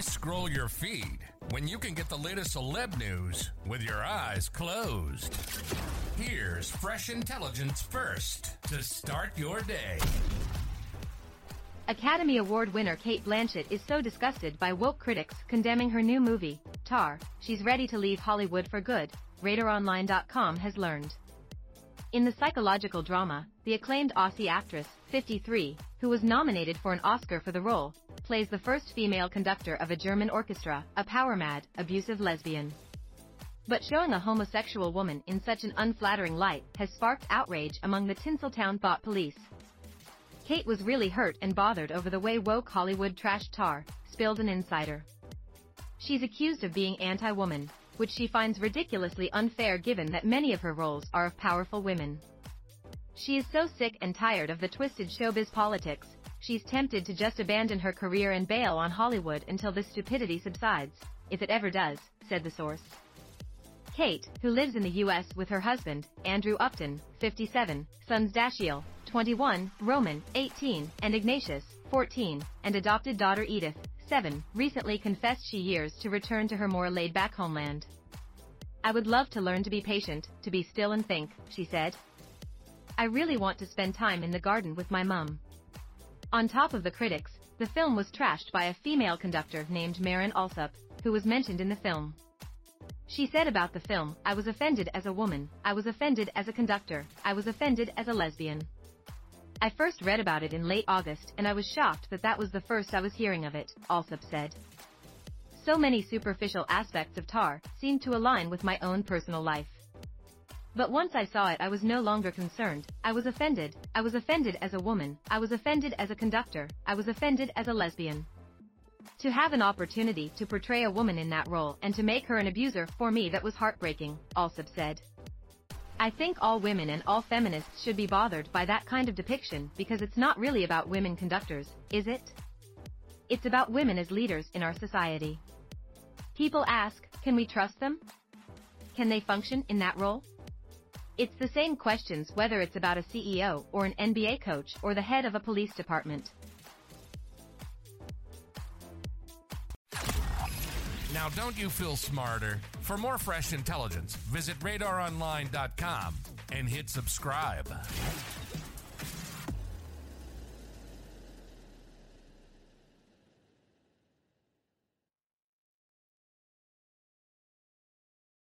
Why scroll your feed when you can get the latest celeb news with your eyes closed? Here's fresh intelligence first to start your day. Academy Award winner Cate Blanchett is so disgusted by woke critics condemning her new movie, Tar, she's ready to leave Hollywood for good, RadarOnline.com has learned. In the psychological drama, the acclaimed Aussie actress, 53, who was nominated for an Oscar for the role, plays the first female conductor of a German orchestra, a power-mad, abusive lesbian. But showing a homosexual woman in such an unflattering light has sparked outrage among the Tinseltown thought police. Cate was really hurt and bothered over the way woke Hollywood trash Tar, spilled an insider. She's accused of being anti-woman, which she finds ridiculously unfair given that many of her roles are of powerful women. She is so sick and tired of the twisted showbiz politics, she's tempted to just abandon her career and bail on Hollywood until this stupidity subsides, if it ever does, said the source. Cate, who lives in the U.S. with her husband, Andrew Upton, 57, sons Dashiell, 21, Roman, 18, and Ignatius, 14, and adopted daughter Edith, 7, recently confessed she years to return to her more laid-back homeland. I would love to learn to be patient, to be still and think, she said. I really want to spend time in the garden with my mum. On top of the critics, the film was trashed by a female conductor named Marin Alsop, who was mentioned in the film. She said about the film, I was offended as a woman, I was offended as a conductor, I was offended as a lesbian. I first read about it in late August and I was shocked that that was the first I was hearing of it, Alsop said. So many superficial aspects of Tar seemed to align with my own personal life. But once I saw it I was no longer concerned, I was offended, I was offended as a woman, I was offended as a conductor, I was offended as a lesbian. To have an opportunity to portray a woman in that role and to make her an abuser, for me that was heartbreaking, Alsop said. I think all women and all feminists should be bothered by that kind of depiction because it's not really about women conductors, is it? It's about women as leaders in our society. People ask, can we trust them? Can they function in that role? It's the same questions whether it's about a CEO or an NBA coach or the head of a police department. Now, don't you feel smarter? For more fresh intelligence, visit radaronline.com and hit subscribe.